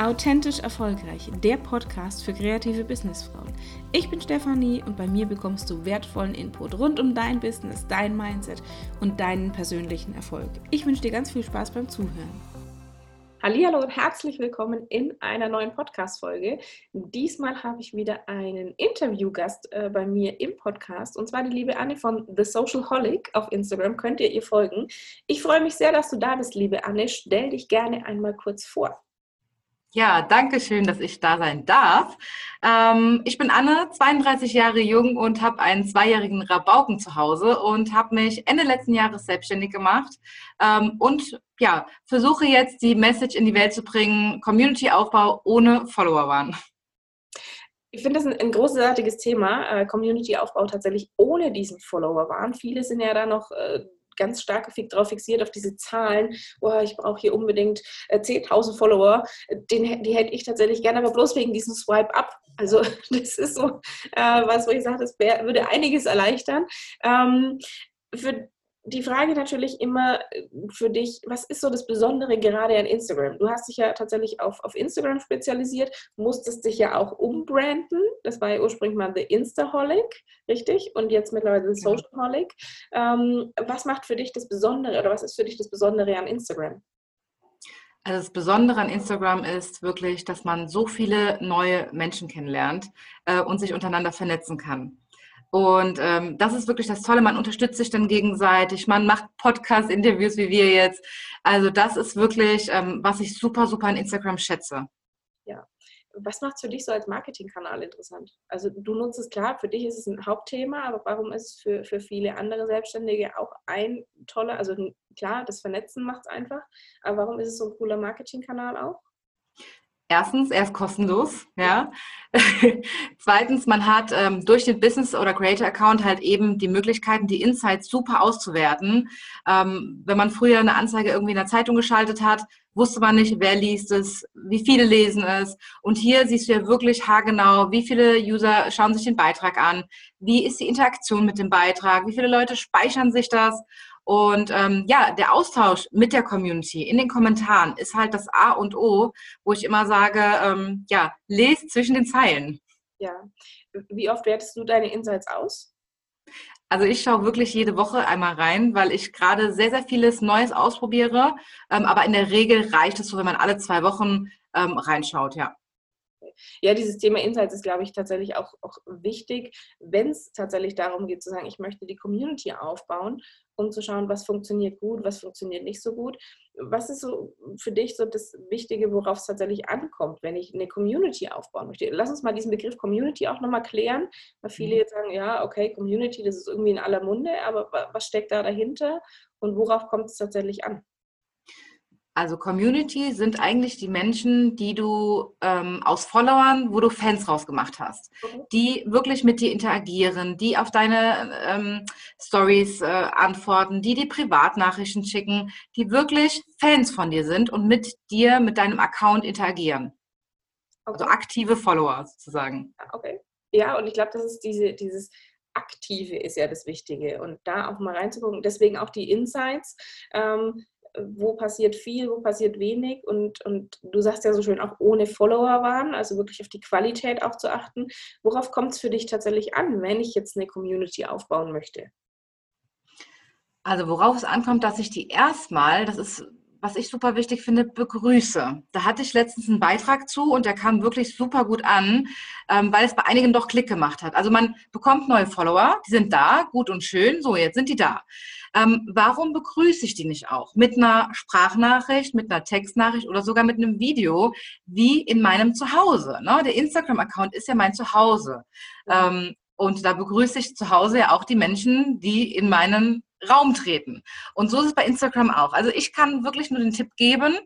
Authentisch Erfolgreich, der Podcast für kreative Businessfrauen. Ich bin Stefanie und bei mir bekommst du wertvollen Input rund um dein Business, dein Mindset und deinen persönlichen Erfolg. Ich wünsche dir ganz viel Spaß beim Zuhören. Hallo und herzlich willkommen in einer neuen Podcast-Folge. Diesmal habe ich wieder einen Interviewgast äh, bei mir im Podcast und zwar die liebe Anne von The Social Holic auf Instagram. Könnt ihr ihr folgen? Ich freue mich sehr, dass du da bist, liebe Anne. Stell dich gerne einmal kurz vor. Ja, danke schön, dass ich da sein darf. Ähm, ich bin Anne, 32 Jahre jung und habe einen zweijährigen Rabauken zu Hause und habe mich Ende letzten Jahres selbstständig gemacht ähm, und ja, versuche jetzt die Message in die Welt zu bringen, Community-Aufbau ohne Follower waren. Ich finde das ein, ein großartiges Thema, äh, Community-Aufbau tatsächlich ohne diesen Follower waren. Viele sind ja da noch äh, ganz stark darauf fixiert, auf diese Zahlen. Oh, ich brauche hier unbedingt äh, 10.000 Follower. Den, die hätte ich tatsächlich gerne, aber bloß wegen diesem Swipe-Up. Also das ist so äh, was, wo ich sage, das wär, würde einiges erleichtern. Ähm, für die Frage natürlich immer äh, für dich, was ist so das Besondere gerade an Instagram? Du hast dich ja tatsächlich auf, auf Instagram spezialisiert, musstest dich ja auch umbranden. Das war ja ursprünglich mal The Instaholic, richtig? Und jetzt mittlerweile The Socialholic. Ähm, was macht für dich das Besondere oder was ist für dich das Besondere an Instagram? Also das Besondere an Instagram ist wirklich, dass man so viele neue Menschen kennenlernt äh, und sich untereinander vernetzen kann. Und ähm, das ist wirklich das Tolle. Man unterstützt sich dann gegenseitig, man macht Podcast-Interviews wie wir jetzt. Also das ist wirklich, ähm, was ich super, super an Instagram schätze. Ja. Was macht es für dich so als Marketingkanal interessant? Also du nutzt es klar, für dich ist es ein Hauptthema, aber warum ist es für, für viele andere Selbstständige auch ein toller, also klar, das Vernetzen macht es einfach, aber warum ist es so ein cooler Marketingkanal auch? Erstens, er ist kostenlos, ja. Zweitens, man hat ähm, durch den Business- oder Creator-Account halt eben die Möglichkeiten, die Insights super auszuwerten. Ähm, wenn man früher eine Anzeige irgendwie in der Zeitung geschaltet hat, wusste man nicht, wer liest es, wie viele lesen es. Und hier siehst du ja wirklich haargenau, wie viele User schauen sich den Beitrag an, wie ist die Interaktion mit dem Beitrag, wie viele Leute speichern sich das. Und ähm, ja, der Austausch mit der Community in den Kommentaren ist halt das A und O, wo ich immer sage, ähm, ja, lest zwischen den Zeilen. Ja. Wie oft wertest du deine Insights aus? Also ich schaue wirklich jede Woche einmal rein, weil ich gerade sehr, sehr vieles Neues ausprobiere. Ähm, aber in der Regel reicht es so, wenn man alle zwei Wochen ähm, reinschaut, ja ja, dieses Thema Insights ist, glaube ich, tatsächlich auch, auch wichtig, wenn es tatsächlich darum geht zu sagen, ich möchte die Community aufbauen, um zu schauen, was funktioniert gut, was funktioniert nicht so gut. Was ist so für dich so das Wichtige, worauf es tatsächlich ankommt, wenn ich eine Community aufbauen möchte? Lass uns mal diesen Begriff Community auch nochmal klären, weil viele mhm. jetzt sagen, ja, okay, Community, das ist irgendwie in aller Munde, aber was steckt da dahinter und worauf kommt es tatsächlich an? Also Community sind eigentlich die Menschen, die du ähm, aus Followern, wo du Fans rausgemacht hast, mhm. die wirklich mit dir interagieren, die auf deine ähm, Stories äh, antworten, die dir Privatnachrichten schicken, die wirklich Fans von dir sind und mit dir, mit deinem Account interagieren. Also okay. Also aktive Follower sozusagen. Okay. Ja, und ich glaube, das ist diese, dieses Aktive ist ja das Wichtige und da auch mal reinzugucken. Deswegen auch die Insights. Ähm, wo passiert viel, wo passiert wenig und, und du sagst ja so schön, auch ohne Follower waren, also wirklich auf die Qualität auch zu achten. Worauf kommt es für dich tatsächlich an, wenn ich jetzt eine Community aufbauen möchte? Also worauf es ankommt, dass ich die erstmal, das ist was ich super wichtig finde, begrüße. Da hatte ich letztens einen Beitrag zu und der kam wirklich super gut an, ähm, weil es bei einigen doch Klick gemacht hat. Also man bekommt neue Follower, die sind da, gut und schön, so jetzt sind die da. Ähm, warum begrüße ich die nicht auch? Mit einer Sprachnachricht, mit einer Textnachricht oder sogar mit einem Video, wie in meinem Zuhause. Ne? Der Instagram-Account ist ja mein Zuhause. Und da begrüße ich zu Hause ja auch die Menschen, die in meinen Raum treten. Und so ist es bei Instagram auch. Also ich kann wirklich nur den Tipp geben,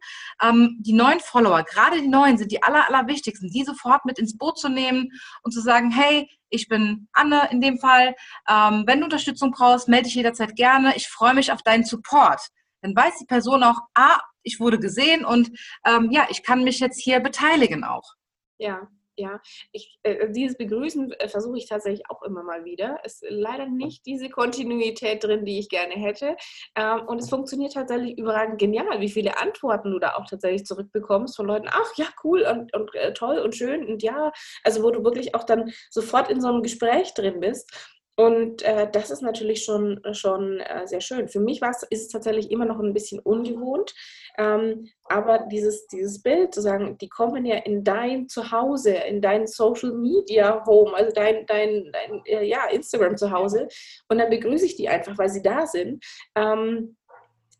ähm, die neuen Follower, gerade die neuen, sind die aller, allerwichtigsten, die sofort mit ins Boot zu nehmen und zu sagen, hey, ich bin Anne in dem Fall. Ähm, wenn du Unterstützung brauchst, melde dich jederzeit gerne. Ich freue mich auf deinen Support. Dann weiß die Person auch, ah, ich wurde gesehen und ähm, ja, ich kann mich jetzt hier beteiligen auch. Ja, Ja, ich, äh, dieses Begrüßen äh, versuche ich tatsächlich auch immer mal wieder. Es ist leider nicht diese Kontinuität drin, die ich gerne hätte. Ähm, und es funktioniert tatsächlich überragend genial, wie viele Antworten du da auch tatsächlich zurückbekommst von Leuten. Ach ja, cool und, und äh, toll und schön und ja, also wo du wirklich auch dann sofort in so einem Gespräch drin bist. Und äh, das ist natürlich schon, schon äh, sehr schön. Für mich ist es tatsächlich immer noch ein bisschen ungewohnt. Ähm, aber dieses, dieses Bild zu sagen, die kommen ja in dein Zuhause, in dein Social Media Home, also dein, dein, dein äh, ja, Instagram Zuhause. Und dann begrüße ich die einfach, weil sie da sind. Ähm,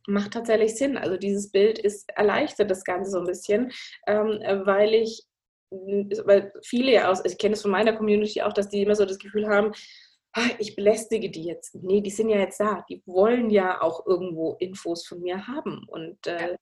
macht tatsächlich Sinn. Also dieses Bild ist erleichtert das Ganze so ein bisschen, ähm, weil ich weil viele ja aus, ich kenne es von meiner Community auch, dass die immer so das Gefühl haben, Ah, ich belästige die jetzt. Nee, die sind ja jetzt da. Die wollen ja auch irgendwo Infos von mir haben. Und äh,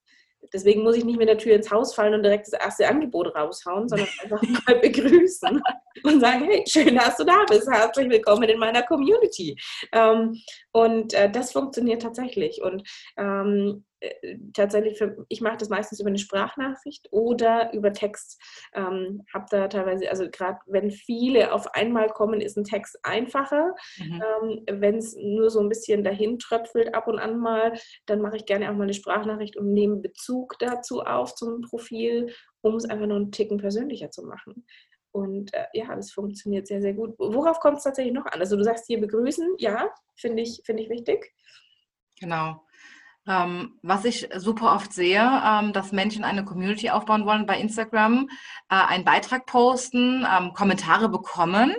deswegen muss ich nicht mit der Tür ins Haus fallen und direkt das erste Angebot raushauen, sondern einfach mal begrüßen und sagen, hey, schön, dass du da bist. Herzlich willkommen in meiner Community. Ähm, und äh, das funktioniert tatsächlich. Und ähm, äh, tatsächlich, für, ich mache das meistens über eine Sprachnachricht oder über Text. Ähm, habe da teilweise, also gerade wenn viele auf einmal kommen, ist ein Text einfacher. Mhm. Ähm, wenn es nur so ein bisschen dahin tröpfelt ab und an mal, dann mache ich gerne auch mal eine Sprachnachricht und nehme Bezug dazu auf zum Profil, um es einfach nur einen Ticken persönlicher zu machen. Und äh, ja, das funktioniert sehr, sehr gut. Worauf kommt es tatsächlich noch an? Also du sagst hier begrüßen, ja, finde ich, find ich wichtig. Genau. Ähm, was ich super oft sehe, ähm, dass Menschen eine Community aufbauen wollen bei Instagram, äh, einen Beitrag posten, ähm, Kommentare bekommen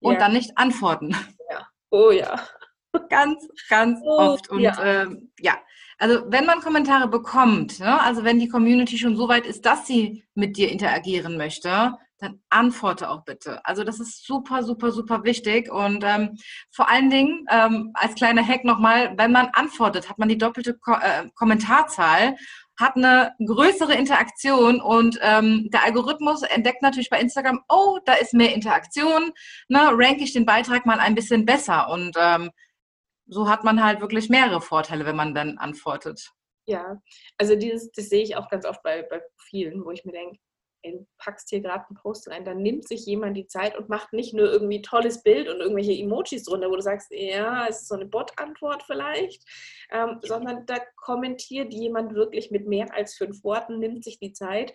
und ja. dann nicht antworten. Ja. Oh ja. Ganz, ganz oh, oft. Und ja. Ähm, ja. also wenn man Kommentare bekommt, ne, also wenn die Community schon so weit ist, dass sie mit dir interagieren möchte, dann antworte auch bitte. Also das ist super, super, super wichtig. Und ähm, vor allen Dingen ähm, als kleiner Hack nochmal, wenn man antwortet, hat man die doppelte Ko äh, Kommentarzahl, hat eine größere Interaktion und ähm, der Algorithmus entdeckt natürlich bei Instagram, oh, da ist mehr Interaktion, ne, ranke ich den Beitrag mal ein bisschen besser. Und ähm, so hat man halt wirklich mehrere Vorteile, wenn man dann antwortet. Ja, also dieses, das sehe ich auch ganz oft bei, bei Profilen, wo ich mir denke, ey, du packst hier gerade einen Post rein, dann nimmt sich jemand die Zeit und macht nicht nur irgendwie tolles Bild und irgendwelche Emojis drunter, wo du sagst, ja, es ist so eine Bot-Antwort vielleicht, ähm, sondern da kommentiert jemand wirklich mit mehr als fünf Worten, nimmt sich die Zeit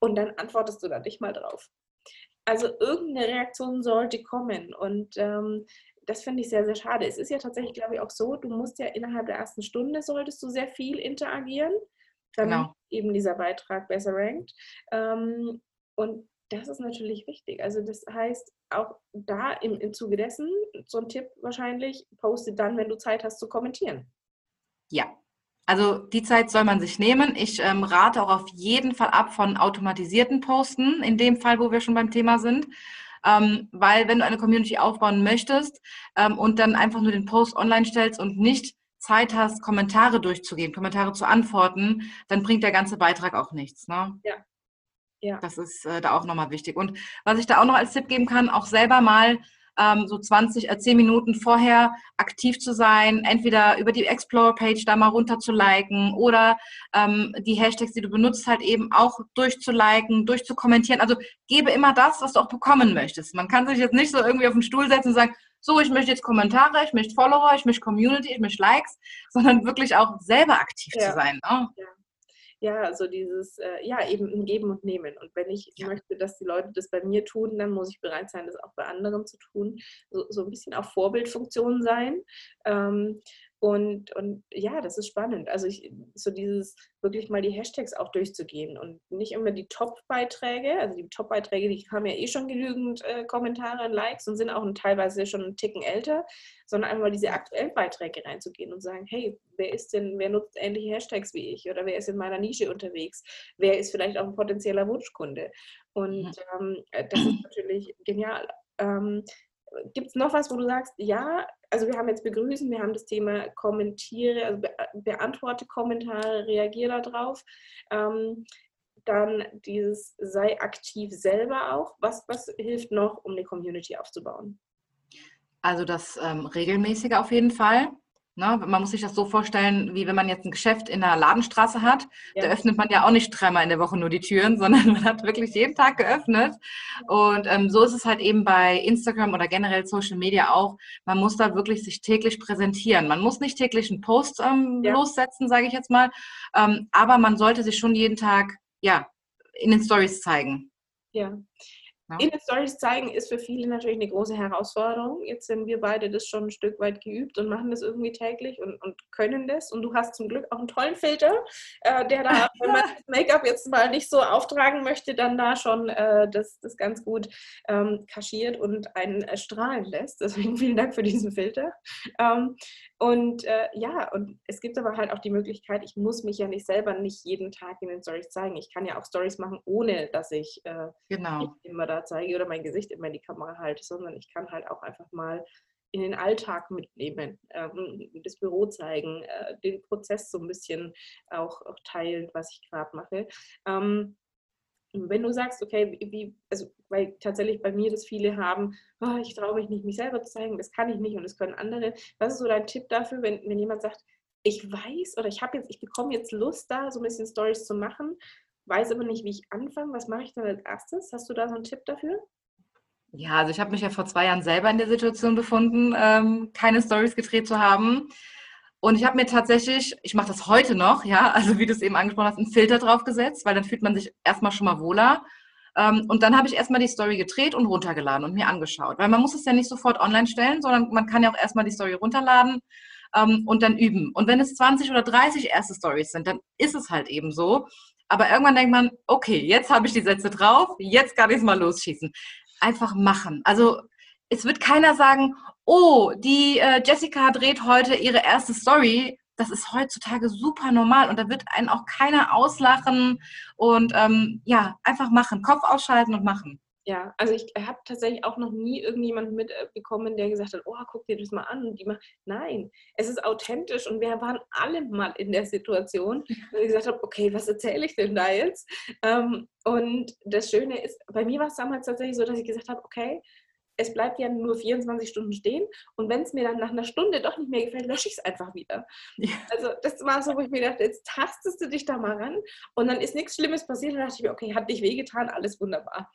und dann antwortest du da nicht mal drauf. Also irgendeine Reaktion sollte kommen und ähm, das finde ich sehr, sehr schade. Es ist ja tatsächlich, glaube ich, auch so, du musst ja innerhalb der ersten Stunde solltest du sehr viel interagieren damit genau. eben dieser Beitrag besser rankt. Ähm, und das ist natürlich wichtig. Also das heißt, auch da im, im Zuge dessen, so ein Tipp wahrscheinlich, poste dann, wenn du Zeit hast zu kommentieren. Ja, also die Zeit soll man sich nehmen. Ich ähm, rate auch auf jeden Fall ab von automatisierten Posten, in dem Fall, wo wir schon beim Thema sind. Ähm, weil wenn du eine Community aufbauen möchtest ähm, und dann einfach nur den Post online stellst und nicht Zeit hast, Kommentare durchzugehen, Kommentare zu antworten, dann bringt der ganze Beitrag auch nichts. Ne? Ja. ja. Das ist äh, da auch nochmal wichtig. Und was ich da auch noch als Tipp geben kann, auch selber mal ähm, so 20, äh, 10 Minuten vorher aktiv zu sein, entweder über die Explore-Page da mal runter zu liken oder ähm, die Hashtags, die du benutzt, halt eben auch durchzuliken, durchzukommentieren. Also gebe immer das, was du auch bekommen möchtest. Man kann sich jetzt nicht so irgendwie auf den Stuhl setzen und sagen, so, ich möchte jetzt Kommentare, ich möchte Follower, ich möchte Community, ich möchte Likes, sondern wirklich auch selber aktiv ja. zu sein. Ne? Ja. Ja, also dieses, äh, ja, eben Geben und Nehmen. Und wenn ich ja. möchte, dass die Leute das bei mir tun, dann muss ich bereit sein, das auch bei anderen zu tun. So, so ein bisschen auch Vorbildfunktion sein. Ähm, und, und ja, das ist spannend. Also ich, so dieses wirklich mal die Hashtags auch durchzugehen und nicht immer die Top-Beiträge, also die Top-Beiträge, die haben ja eh schon genügend äh, Kommentare und Likes und sind auch teilweise schon einen Ticken älter, sondern einmal diese aktuellen Beiträge reinzugehen und sagen, hey, wer ist denn, wer nutzt ähnliche Hashtags wie ich oder wer ist in meiner Nische unterwegs? Wer ist vielleicht auch ein potenzieller Wunschkunde? Und ähm, äh, das ist natürlich genial. Ähm, Gibt es noch was, wo du sagst, ja, also wir haben jetzt begrüßen, wir haben das Thema kommentiere, also be beantworte Kommentare, reagiere darauf. Ähm, dann dieses sei aktiv selber auch. Was, was hilft noch, um eine Community aufzubauen? Also das ähm, regelmäßige auf jeden Fall. Ne? Man muss sich das so vorstellen, wie wenn man jetzt ein Geschäft in einer Ladenstraße hat. Ja. Da öffnet man ja auch nicht dreimal in der Woche nur die Türen, sondern man hat wirklich jeden Tag geöffnet. Und ähm, so ist es halt eben bei Instagram oder generell Social Media auch. Man muss da wirklich sich täglich präsentieren. Man muss nicht täglich einen Post ähm, ja. lossetzen, sage ich jetzt mal. Ähm, aber man sollte sich schon jeden Tag ja, in den Stories zeigen. Ja. Ja. In den Stories zeigen ist für viele natürlich eine große Herausforderung. Jetzt sind wir beide das schon ein Stück weit geübt und machen das irgendwie täglich und, und können das. Und du hast zum Glück auch einen tollen Filter, äh, der da, wenn man das Make-up jetzt mal nicht so auftragen möchte, dann da schon äh, das, das ganz gut ähm, kaschiert und einen äh, strahlen lässt. Deswegen vielen Dank für diesen Filter. Ähm, und äh, ja, und es gibt aber halt auch die Möglichkeit, ich muss mich ja nicht selber nicht jeden Tag in den Stories zeigen. Ich kann ja auch Stories machen, ohne dass ich äh, genau. immer da zeige oder mein Gesicht immer in die Kamera halte, sondern ich kann halt auch einfach mal in den Alltag mitnehmen, ähm, das Büro zeigen, äh, den Prozess so ein bisschen auch, auch teilen, was ich gerade mache. Ähm, wenn du sagst, okay, wie, also weil tatsächlich bei mir das viele haben, oh, ich traue mich nicht, mich selber zu zeigen, das kann ich nicht und das können andere. Was ist so dein Tipp dafür, wenn, wenn jemand sagt, ich weiß oder ich habe jetzt, ich bekomme jetzt Lust da, so ein bisschen Stories zu machen, weiß aber nicht, wie ich anfange. Was mache ich dann als erstes? Hast du da so einen Tipp dafür? Ja, also ich habe mich ja vor zwei Jahren selber in der Situation befunden, ähm, keine Stories gedreht zu haben. Und ich habe mir tatsächlich, ich mache das heute noch, ja, also wie du es eben angesprochen hast, einen Filter drauf gesetzt, weil dann fühlt man sich erstmal schon mal wohler. Ähm, und dann habe ich erstmal die Story gedreht und runtergeladen und mir angeschaut. Weil man muss es ja nicht sofort online stellen, sondern man kann ja auch erstmal die Story runterladen ähm, und dann üben. Und wenn es 20 oder 30 erste Stories sind, dann ist es halt eben so. Aber irgendwann denkt man, okay, jetzt habe ich die Sätze drauf, jetzt kann ich es mal losschießen. Einfach machen. Also es wird keiner sagen, oh, die äh, Jessica dreht heute ihre erste Story. Das ist heutzutage super normal und da wird einen auch keiner auslachen und ähm, ja, einfach machen, Kopf ausschalten und machen. Ja, also ich habe tatsächlich auch noch nie irgendjemanden mitbekommen, der gesagt hat, oh, guck dir das mal an. Und die macht, nein, es ist authentisch und wir waren alle mal in der Situation, wo ich gesagt habe, okay, was erzähle ich denn da jetzt? Ähm, und das Schöne ist, bei mir war es damals tatsächlich so, dass ich gesagt habe, okay, es bleibt ja nur 24 Stunden stehen und wenn es mir dann nach einer Stunde doch nicht mehr gefällt, lösche ich es einfach wieder. Ja. Also das war so, wo ich mir dachte, jetzt tastest du dich da mal ran und dann ist nichts Schlimmes passiert und dachte ich mir, okay, hat dich wehgetan, alles wunderbar.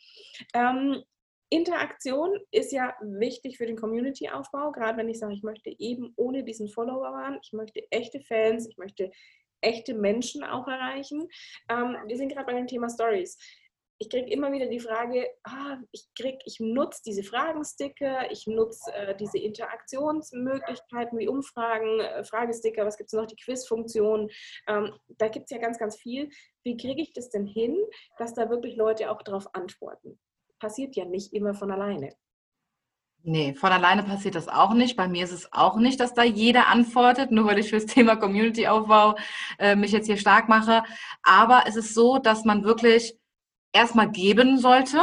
Ähm, Interaktion ist ja wichtig für den Community-Aufbau, gerade wenn ich sage, ich möchte eben ohne diesen Follower waren, ich möchte echte Fans, ich möchte echte Menschen auch erreichen. Ähm, wir sind gerade bei dem Thema Stories ich kriege immer wieder die Frage, ah, ich, ich nutze diese Fragensticker, ich nutze äh, diese Interaktionsmöglichkeiten wie Umfragen, äh, Fragesticker, was gibt es noch, die Quizfunktion. Ähm, da gibt es ja ganz, ganz viel. Wie kriege ich das denn hin, dass da wirklich Leute auch darauf antworten? Passiert ja nicht immer von alleine. Nee, von alleine passiert das auch nicht. Bei mir ist es auch nicht, dass da jeder antwortet, nur weil ich fürs Thema Community-Aufbau äh, mich jetzt hier stark mache. Aber es ist so, dass man wirklich erstmal geben sollte.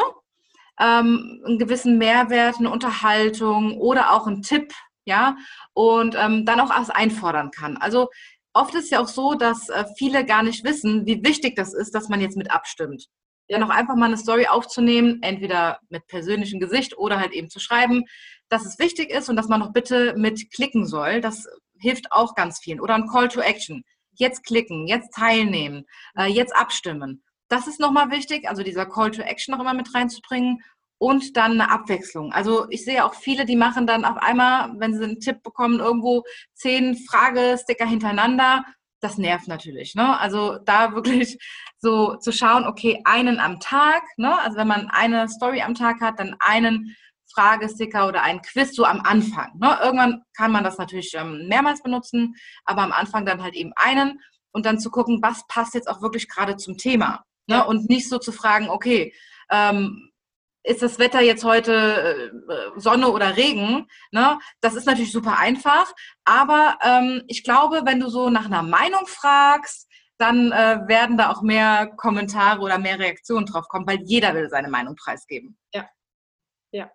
Ähm, einen gewissen Mehrwert, eine Unterhaltung oder auch einen Tipp, ja, und ähm, dann auch was einfordern kann. Also oft ist ja auch so, dass äh, viele gar nicht wissen, wie wichtig das ist, dass man jetzt mit abstimmt. Ja. Dann auch einfach mal eine Story aufzunehmen, entweder mit persönlichem Gesicht oder halt eben zu schreiben, dass es wichtig ist und dass man noch bitte mit klicken soll. Das hilft auch ganz vielen. Oder ein Call to Action. Jetzt klicken, jetzt teilnehmen, äh, jetzt abstimmen. Das ist nochmal wichtig, also dieser Call to Action noch immer mit reinzubringen und dann eine Abwechslung. Also ich sehe auch viele, die machen dann auf einmal, wenn sie einen Tipp bekommen, irgendwo zehn Fragesticker hintereinander. Das nervt natürlich. Ne? Also da wirklich so zu schauen, okay, einen am Tag. Ne? Also wenn man eine Story am Tag hat, dann einen Fragesticker oder einen Quiz so am Anfang. Ne? Irgendwann kann man das natürlich ähm, mehrmals benutzen, aber am Anfang dann halt eben einen und dann zu gucken, was passt jetzt auch wirklich gerade zum Thema. Ne? Und nicht so zu fragen, okay, ähm, ist das Wetter jetzt heute äh, Sonne oder Regen? Ne? Das ist natürlich super einfach. Aber ähm, ich glaube, wenn du so nach einer Meinung fragst, dann äh, werden da auch mehr Kommentare oder mehr Reaktionen drauf kommen, weil jeder will seine Meinung preisgeben. Ja, ja.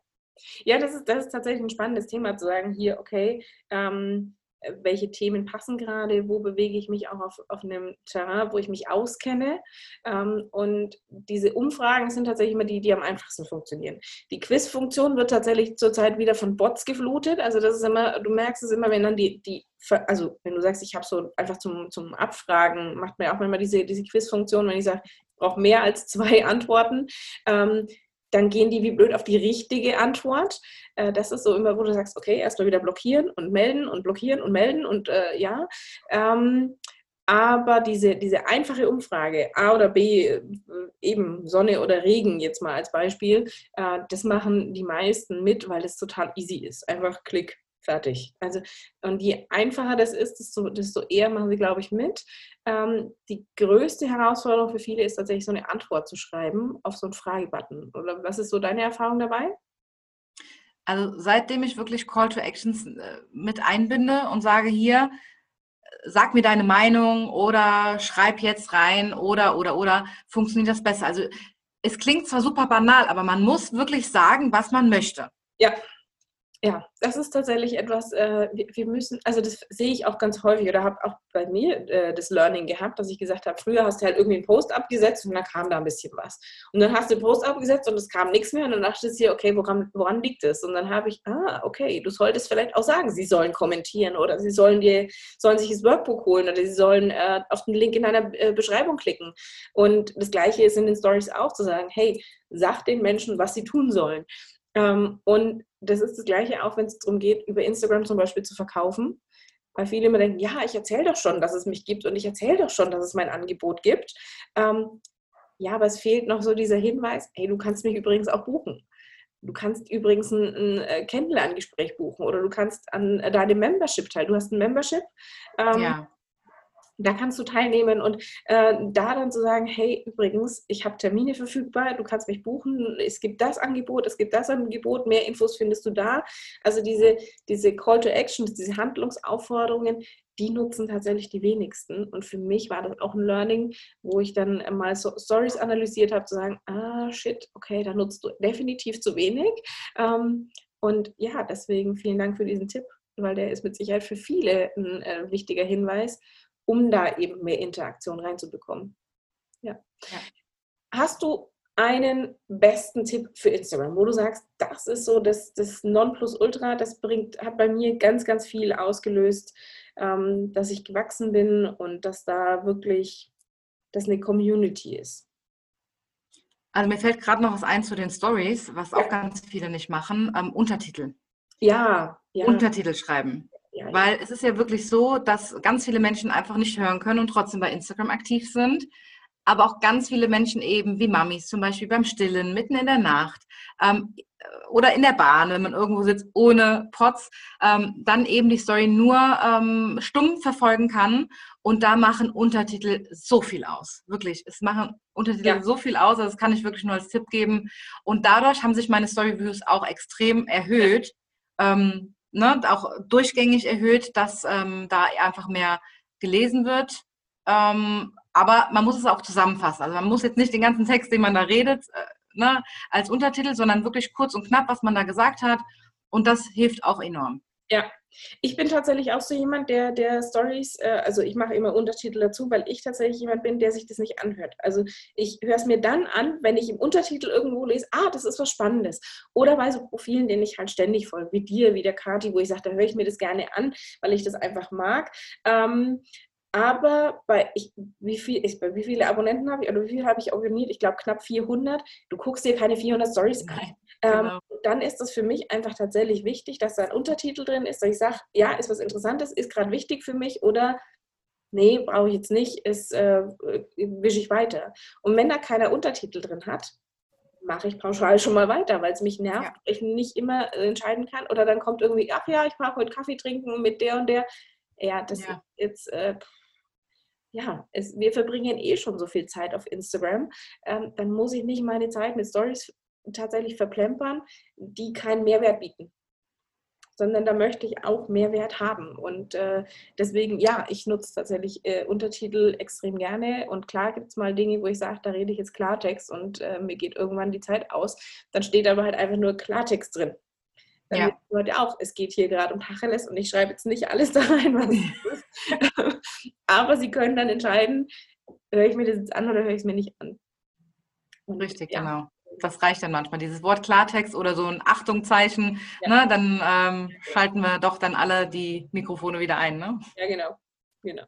Ja, das ist, das ist tatsächlich ein spannendes Thema zu sagen, hier, okay, ähm, äh, welche Themen passen gerade, wo bewege ich mich auch auf, auf einem Terrain, wo ich mich auskenne. Ähm, und diese Umfragen sind tatsächlich immer die, die am einfachsten funktionieren. Die Quiz-Funktion wird tatsächlich zurzeit wieder von Bots geflutet. Also das ist immer, du merkst es immer, wenn dann die, die also wenn du sagst, ich habe so einfach zum, zum Abfragen, macht mir auch manchmal diese, diese Quiz-Funktion, wenn ich sage, ich brauche mehr als zwei Antworten, ähm, dann gehen die wie blöd auf die richtige Antwort. Äh, das ist so immer, wo du sagst, okay, erstmal wieder blockieren und melden und blockieren und melden und äh, ja. Ähm, aber diese, diese einfache Umfrage, A oder B, äh, eben Sonne oder Regen jetzt mal als Beispiel, äh, das machen die meisten mit, weil es total easy ist. Einfach Klick, fertig. Also, und je einfacher das ist, desto, desto eher machen sie, glaube ich, mit. Ähm, die größte Herausforderung für viele ist tatsächlich so eine Antwort zu schreiben auf so einen Fragebutton. Oder was ist so deine Erfahrung dabei? Also seitdem ich wirklich Call to Actions äh, mit einbinde und sage hier, sag mir deine Meinung oder schreib jetzt rein oder oder oder funktioniert das besser. Also es klingt zwar super banal, aber man muss wirklich sagen, was man möchte. Ja, ja, das ist tatsächlich etwas, äh, wir, müssen, also das sehe ich auch ganz häufig oder habe auch bei mir äh, das Learning gehabt, dass ich gesagt habe, früher hast du halt irgendwie einen Post abgesetzt und dann kam da ein bisschen was. Und dann hast du den Post abgesetzt und es kam nichts mehr und dann dachte ich dir, okay, woran, woran liegt es? Und dann habe ich, ah, okay, du solltest vielleicht auch sagen, sie sollen kommentieren oder sie sollen dir, sollen sich das Workbook holen oder sie sollen äh, auf den Link in deiner äh, Beschreibung klicken. Und das Gleiche ist in den Stories auch zu sagen, hey, sag den Menschen, was sie tun sollen. Ähm, und das ist das Gleiche auch, wenn es darum geht, über Instagram zum Beispiel zu verkaufen. Weil viele immer denken, ja, ich erzähle doch schon, dass es mich gibt und ich erzähle doch schon, dass es mein Angebot gibt. Ähm, ja, aber es fehlt noch so dieser Hinweis, hey, du kannst mich übrigens auch buchen. Du kannst übrigens ein, ein äh, Kennenlerngespräch buchen oder du kannst an deinem Membership teil. Du hast ein Membership. Ähm, ja da kannst du teilnehmen und äh, da dann zu sagen, hey, übrigens, ich habe Termine verfügbar, du kannst mich buchen, es gibt das Angebot, es gibt das Angebot, mehr Infos findest du da. Also diese, diese Call to Actions, diese Handlungsaufforderungen, die nutzen tatsächlich die wenigsten. Und für mich war das auch ein Learning, wo ich dann mal so Stories analysiert habe, zu sagen, ah, shit, okay, da nutzt du definitiv zu wenig. Ähm, und ja, deswegen vielen Dank für diesen Tipp, weil der ist mit Sicherheit für viele ein äh, wichtiger Hinweis um da eben mehr Interaktion reinzubekommen. Ja. ja. Hast du einen besten Tipp für Instagram, wo du sagst, das ist so das, das Nonplusultra, das bringt, hat bei mir ganz, ganz viel ausgelöst, ähm, dass ich gewachsen bin und dass da wirklich das eine Community ist? Also mir fällt gerade noch was ein zu den Stories, was auch ganz viele nicht machen, ähm, Untertitel. Ja, ja. Untertitel schreiben. Weil es ist ja wirklich so, dass ganz viele Menschen einfach nicht hören können und trotzdem bei Instagram aktiv sind. Aber auch ganz viele Menschen eben, wie Mamis zum Beispiel beim Stillen, mitten in der Nacht ähm, oder in der Bahn, wenn man irgendwo sitzt ohne Pots, ähm, dann eben die Story nur ähm, stumm verfolgen kann. Und da machen Untertitel so viel aus. Wirklich, es machen Untertitel ja. so viel aus. Also das kann ich wirklich nur als Tipp geben. Und dadurch haben sich meine Story-Views auch extrem erhöht. Ja. Ähm, ne, auch durchgängig erhöht, dass ähm, da einfach mehr gelesen wird. Ähm, aber man muss es auch zusammenfassen. Also man muss jetzt nicht den ganzen Text, den man da redet, äh, ne, als Untertitel, sondern wirklich kurz und knapp, was man da gesagt hat. Und das hilft auch enorm. Ja, ich bin tatsächlich auch so jemand, der, der Stories, äh, also ich mache immer Untertitel dazu, weil ich tatsächlich jemand bin, der sich das nicht anhört. Also ich höre es mir dann an, wenn ich im Untertitel irgendwo lese, ah, das ist was Spannendes. Oder bei so Profilen, denen ich halt ständig folge, wie dir, wie der Kati, wo ich sage, da höre ich mir das gerne an, weil ich das einfach mag. Ähm, aber bei, ich, wie, viel, ich, bei wie viele Abonnenten habe ich, oder wie viel habe ich abonniert? Ich glaube knapp 400. Du guckst dir keine 400 Stories an. Ähm, genau. Ähm, dann ist es für mich einfach tatsächlich wichtig, dass da ein Untertitel drin ist, dass ich sage, ja, ist was Interessantes, ist gerade wichtig für mich oder nee, brauche ich jetzt nicht, ist, äh, wische ich weiter. Und wenn da keiner Untertitel drin hat, mache ich pauschal schon mal weiter, weil es mich nervt, ja. ich nicht immer entscheiden kann. Oder dann kommt irgendwie, ach ja, ich mag heute Kaffee trinken mit der und der. Ja, das ja. ist jetzt, äh, ja, es, wir verbringen eh schon so viel Zeit auf Instagram, ähm, dann muss ich nicht meine Zeit mit Stories tatsächlich verplempern, die keinen Mehrwert bieten. Sondern da möchte ich auch Mehrwert haben. Und äh, deswegen, ja, ich nutze tatsächlich äh, Untertitel extrem gerne. Und klar gibt es mal Dinge, wo ich sage, da rede ich jetzt Klartext und äh, mir geht irgendwann die Zeit aus. Dann steht aber halt einfach nur Klartext drin. dann ja. wissen Leute auch, es geht hier gerade um Tacheles und ich schreibe jetzt nicht alles da rein, was es ist. Aber sie können dann entscheiden, höre ich mir das jetzt an oder höre ich es mir nicht an. Und, Richtig, ja. genau. Das reicht dann manchmal, dieses Wort Klartext oder so ein Achtungzeichen, ja. ne, dann ähm, schalten wir doch dann alle die Mikrofone wieder ein. Ne? Ja, genau. genau.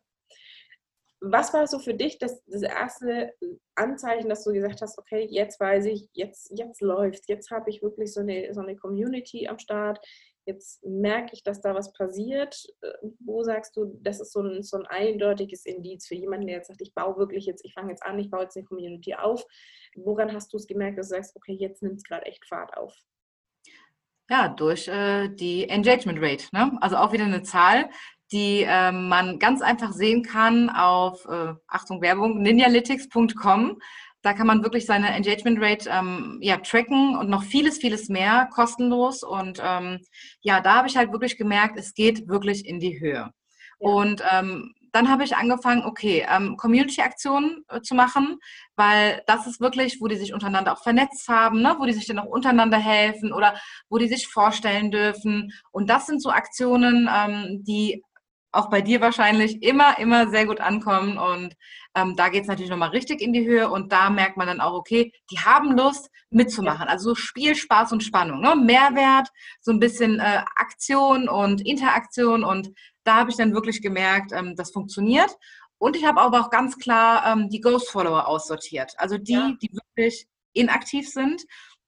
Was war so für dich das, das erste Anzeichen, dass du gesagt hast, okay, jetzt weiß ich, jetzt, jetzt läuft jetzt habe ich wirklich so eine, so eine Community am Start, jetzt merke ich, dass da was passiert. Äh, wo sagst du, das ist so ein, so ein eindeutiges Indiz für jemanden, der jetzt sagt, ich baue wirklich jetzt, ich fange jetzt an, ich baue jetzt eine Community auf. Woran hast du es gemerkt, dass du sagst, okay, jetzt nimmt es gerade echt Fahrt auf? Ja, durch äh, die Engagement Rate. Ne? Also auch wieder eine Zahl, die äh, man ganz einfach sehen kann auf, äh, Achtung Werbung, ninjalytics.com. Da kann man wirklich seine Engagement Rate ähm, ja, tracken und noch vieles, vieles mehr kostenlos. Und ähm, ja, da habe ich halt wirklich gemerkt, es geht wirklich in die Höhe. Ja. Und ähm, dann habe ich angefangen, okay, ähm, Community-Aktionen äh, zu machen, weil das ist wirklich, wo die sich untereinander auch vernetzt haben, ne? wo die sich dann auch untereinander helfen oder wo die sich vorstellen dürfen. Und das sind so Aktionen, ähm, die auch bei dir wahrscheinlich immer, immer sehr gut ankommen. Und ähm, da geht es natürlich nochmal richtig in die Höhe und da merkt man dann auch, okay, die haben Lust mitzumachen. Also so Spiel, Spaß und Spannung. Ne? Mehrwert, so ein bisschen äh, Aktion und Interaktion und da habe ich dann wirklich gemerkt, ähm, das funktioniert. Und ich habe aber auch ganz klar ähm, die Ghost-Follower aussortiert. Also die, ja. die wirklich inaktiv sind,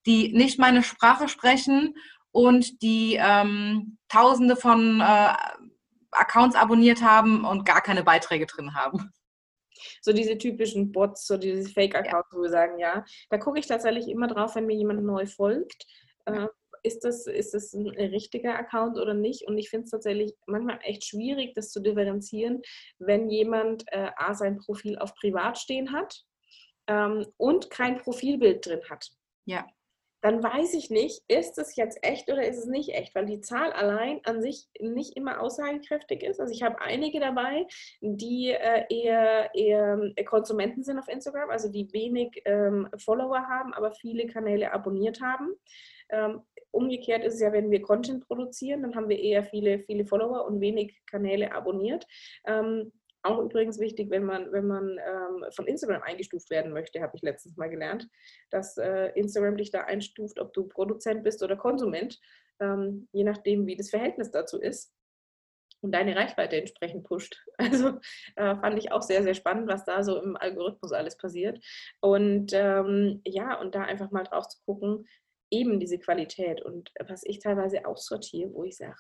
die nicht meine Sprache sprechen und die ähm, Tausende von äh, Accounts abonniert haben und gar keine Beiträge drin haben. So diese typischen Bots, so diese Fake-Accounts, ja. wo wir sagen, ja, da gucke ich tatsächlich immer drauf, wenn mir jemand neu folgt. Äh, ist das, ist das ein richtiger Account oder nicht? Und ich finde es tatsächlich manchmal echt schwierig, das zu differenzieren, wenn jemand äh, A, sein Profil auf privat stehen hat ähm, und kein Profilbild drin hat. Ja dann weiß ich nicht, ist es jetzt echt oder ist es nicht echt, weil die Zahl allein an sich nicht immer aussagekräftig ist. Also ich habe einige dabei, die äh, eher, eher Konsumenten sind auf Instagram, also die wenig ähm, Follower haben, aber viele Kanäle abonniert haben. Ähm, umgekehrt ist es ja, wenn wir Content produzieren, dann haben wir eher viele, viele Follower und wenig Kanäle abonniert. Ähm, auch übrigens wichtig, wenn man, wenn man ähm, von Instagram eingestuft werden möchte, habe ich letztens mal gelernt, dass äh, Instagram dich da einstuft, ob du Produzent bist oder Konsument, ähm, je nachdem, wie das Verhältnis dazu ist und deine Reichweite entsprechend pusht. Also äh, fand ich auch sehr, sehr spannend, was da so im Algorithmus alles passiert. Und ähm, ja, und da einfach mal drauf zu gucken, eben diese Qualität und was ich teilweise aussortiere, wo ich sage,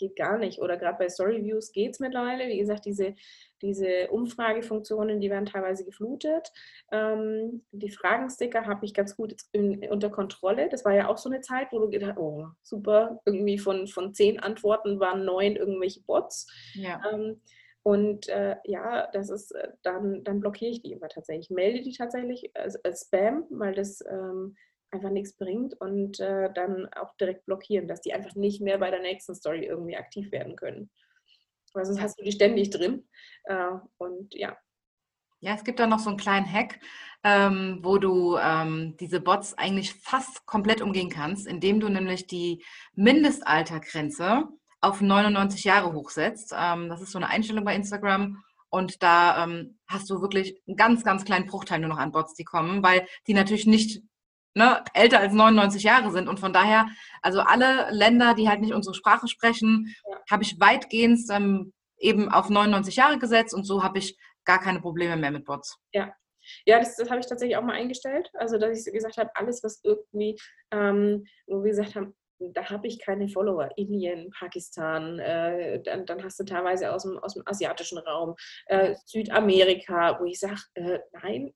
geht gar nicht. Oder gerade bei Storyviews geht es mittlerweile. Wie gesagt, diese, diese Umfragefunktionen, die werden teilweise geflutet. Ähm, die Fragensticker habe ich ganz gut in, unter Kontrolle. Das war ja auch so eine Zeit, wo du gedacht oh, super, irgendwie von, von zehn Antworten waren neun irgendwelche Bots. Ja. Ähm, und äh, ja, das ist, äh, dann, dann blockiere ich die immer tatsächlich. Ich melde die tatsächlich als, als Spam, weil das ähm, einfach nichts bringt und äh, dann auch direkt blockieren, dass die einfach nicht mehr bei der nächsten Story irgendwie aktiv werden können. Weil sonst hast du die ständig drin. Äh, und ja. Ja, es gibt da noch so einen kleinen Hack, ähm, wo du ähm, diese Bots eigentlich fast komplett umgehen kannst, indem du nämlich die Mindestaltergrenze auf 99 Jahre hochsetzt. Ähm, das ist so eine Einstellung bei Instagram. Und da ähm, hast du wirklich einen ganz, ganz kleinen Bruchteil nur noch an Bots, die kommen, weil die natürlich nicht ne, älter als 99 Jahre sind. Und von daher, also alle Länder, die halt nicht unsere Sprache sprechen, ja. habe ich weitgehend ähm, eben auf 99 Jahre gesetzt und so habe ich gar keine Probleme mehr mit Bots. Ja. Ja, das, das habe ich tatsächlich auch mal eingestellt. Also, dass ich gesagt habe, alles, was irgendwie, ähm, wo wir gesagt haben, da habe ich keine Follower. Indien, Pakistan, äh, dann, dann, hast du teilweise aus dem, aus dem asiatischen Raum, äh, Südamerika, wo ich sage, äh, nein,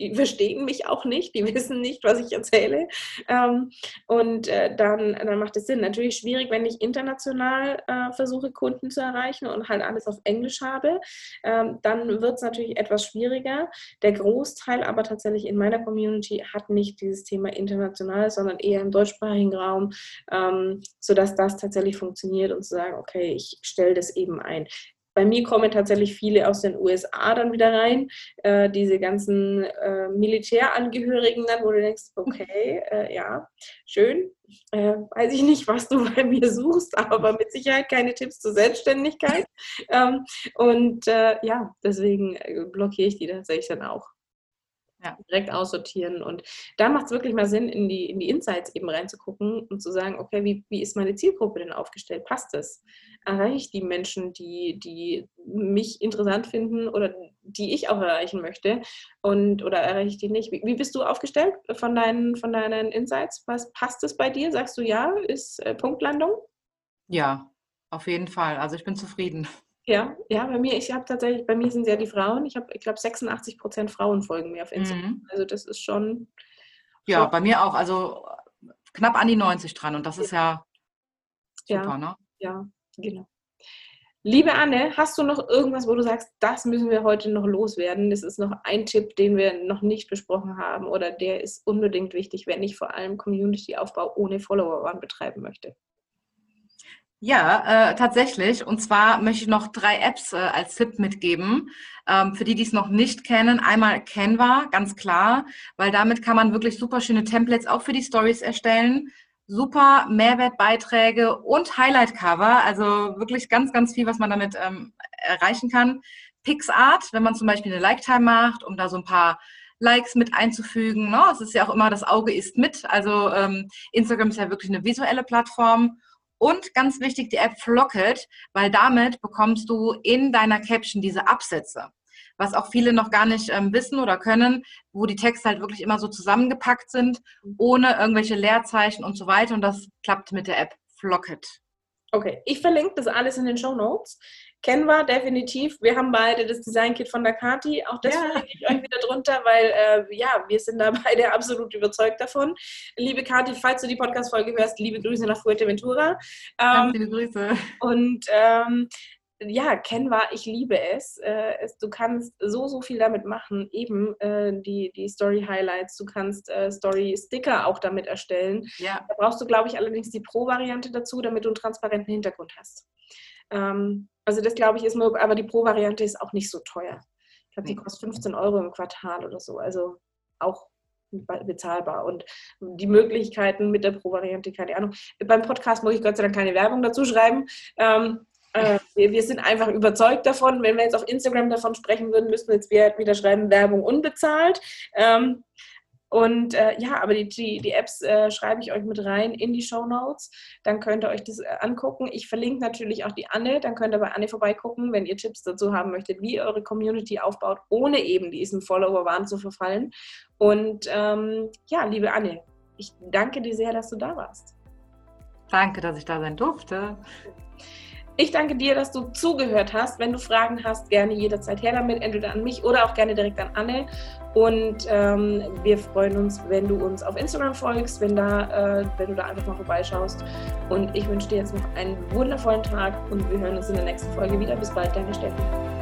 die verstehen mich auch nicht, die wissen nicht, was ich erzähle. Ähm, und äh, dann, dann macht es Sinn. Natürlich schwierig, wenn ich international äh, versuche, Kunden zu erreichen und halt alles auf Englisch habe. Ähm, dann wird es natürlich etwas schwieriger. Der Großteil aber tatsächlich in meiner Community hat nicht dieses Thema international, sondern eher im deutschsprachigen Raum, ähm, sodass das tatsächlich funktioniert und zu sagen, okay, ich stelle das eben ein bei mir kommen tatsächlich viele aus den USA dann wieder rein, äh, diese ganzen äh, Militärangehörigen dann, wo du denkst, okay, äh, ja, schön. Äh, weiß ich nicht, was du bei mir suchst, aber mit Sicherheit keine Tipps zur Selbstständigkeit. ähm, und äh, ja, deswegen äh, blockiere ich die tatsächlich dann auch ja. direkt aussortieren. Und da macht es wirklich mal Sinn, in die, in die Insights eben reinzugucken und zu sagen, okay, wie, wie ist meine Zielgruppe denn aufgestellt? Passt es? Erreiche ich die Menschen, die, die mich interessant finden oder die ich auch erreichen möchte? Und oder erreiche ich die nicht? Wie, wie bist du aufgestellt von deinen, von deinen Insights? Was passt es bei dir? Sagst du ja, ist äh, Punktlandung? Ja, auf jeden Fall. Also ich bin zufrieden. Ja, ja, bei mir, ich habe tatsächlich, bei mir sind ja die Frauen, ich habe, ich glaube, 86 Prozent Frauen folgen mir auf Instagram. Mhm. Also das ist schon. Ja, bei mir auch, also knapp an die 90 dran und das ist ja super, ja, ne? Ja, genau. Liebe Anne, hast du noch irgendwas, wo du sagst, das müssen wir heute noch loswerden? Das ist noch ein Tipp, den wir noch nicht besprochen haben oder der ist unbedingt wichtig, wenn ich vor allem Community-Aufbau ohne Follower betreiben möchte. Ja, äh, tatsächlich. Und zwar möchte ich noch drei Apps äh, als Tipp mitgeben. Ähm, für die, die es noch nicht kennen, einmal Canva, ganz klar, weil damit kann man wirklich super schöne Templates auch für die Stories erstellen. Super Mehrwertbeiträge und Highlight-Cover, also wirklich ganz, ganz viel, was man damit ähm, erreichen kann. PixArt, wenn man zum Beispiel eine Like-Time macht, um da so ein paar Likes mit einzufügen. Ne? Es ist ja auch immer, das Auge ist mit. Also ähm, Instagram ist ja wirklich eine visuelle Plattform. Und ganz wichtig, die App Flocket, weil damit bekommst du in deiner Caption diese Absätze. Was auch viele noch gar nicht ähm, wissen oder können, wo die Texte halt wirklich immer so zusammengepackt sind, ohne irgendwelche Leerzeichen und so weiter. Und das klappt mit der App Flocket. Okay, ich verlinke das alles in den Show Notes. Kennen wir definitiv. Wir haben beide das Design-Kit von der Kati. Auch das ja. ich euch wieder drunter, weil äh, ja, wir sind da beide absolut überzeugt davon. Liebe Kati, falls du die Podcast-Folge hörst, liebe Grüße nach Fuerteventura. Ähm, liebe Grüße. Und ähm, ja, Canva, ich liebe es. Äh, es. Du kannst so, so viel damit machen. Eben äh, die, die Story-Highlights, du kannst äh, Story-Sticker auch damit erstellen. Ja. Da brauchst du, glaube ich, allerdings die Pro-Variante dazu, damit du einen transparenten Hintergrund hast. Ähm, also das glaube ich ist nur, aber die Pro-Variante ist auch nicht so teuer. Ich glaube, die kostet 15 Euro im Quartal oder so. Also auch bezahlbar. Und die Möglichkeiten mit der Pro-Variante, keine Ahnung. Beim Podcast muss ich Gott sei Dank keine Werbung dazu schreiben. Ähm, äh, wir, wir, sind einfach überzeugt davon. Wenn wir jetzt auf Instagram davon sprechen würden, müssten wir jetzt wieder schreiben, Werbung unbezahlt. Ähm, und äh, ja, aber die, die, die Apps äh, schreibe ich euch mit rein in die Show Notes. Dann könnt ihr euch das äh, angucken. Ich verlinke natürlich auch die Anne. Dann könnt ihr bei Anne vorbeigucken, wenn ihr Tipps dazu haben möchtet, wie ihr eure Community aufbaut, ohne eben diesen Follower-Wahn zu verfallen. Und ähm, ja, liebe Anne, ich danke dir sehr, dass du da warst. Danke, dass ich da sein durfte. Ich danke dir, dass du zugehört hast. Wenn du Fragen hast, gerne jederzeit her damit, entweder an mich oder auch gerne direkt an Anne. Und ähm, wir freuen uns, wenn du uns auf Instagram folgst, wenn, da, äh, wenn du da einfach mal vorbeischaust. Und ich wünsche dir jetzt noch einen wundervollen Tag und wir hören uns in der nächsten Folge wieder. Bis bald, deine Steffi.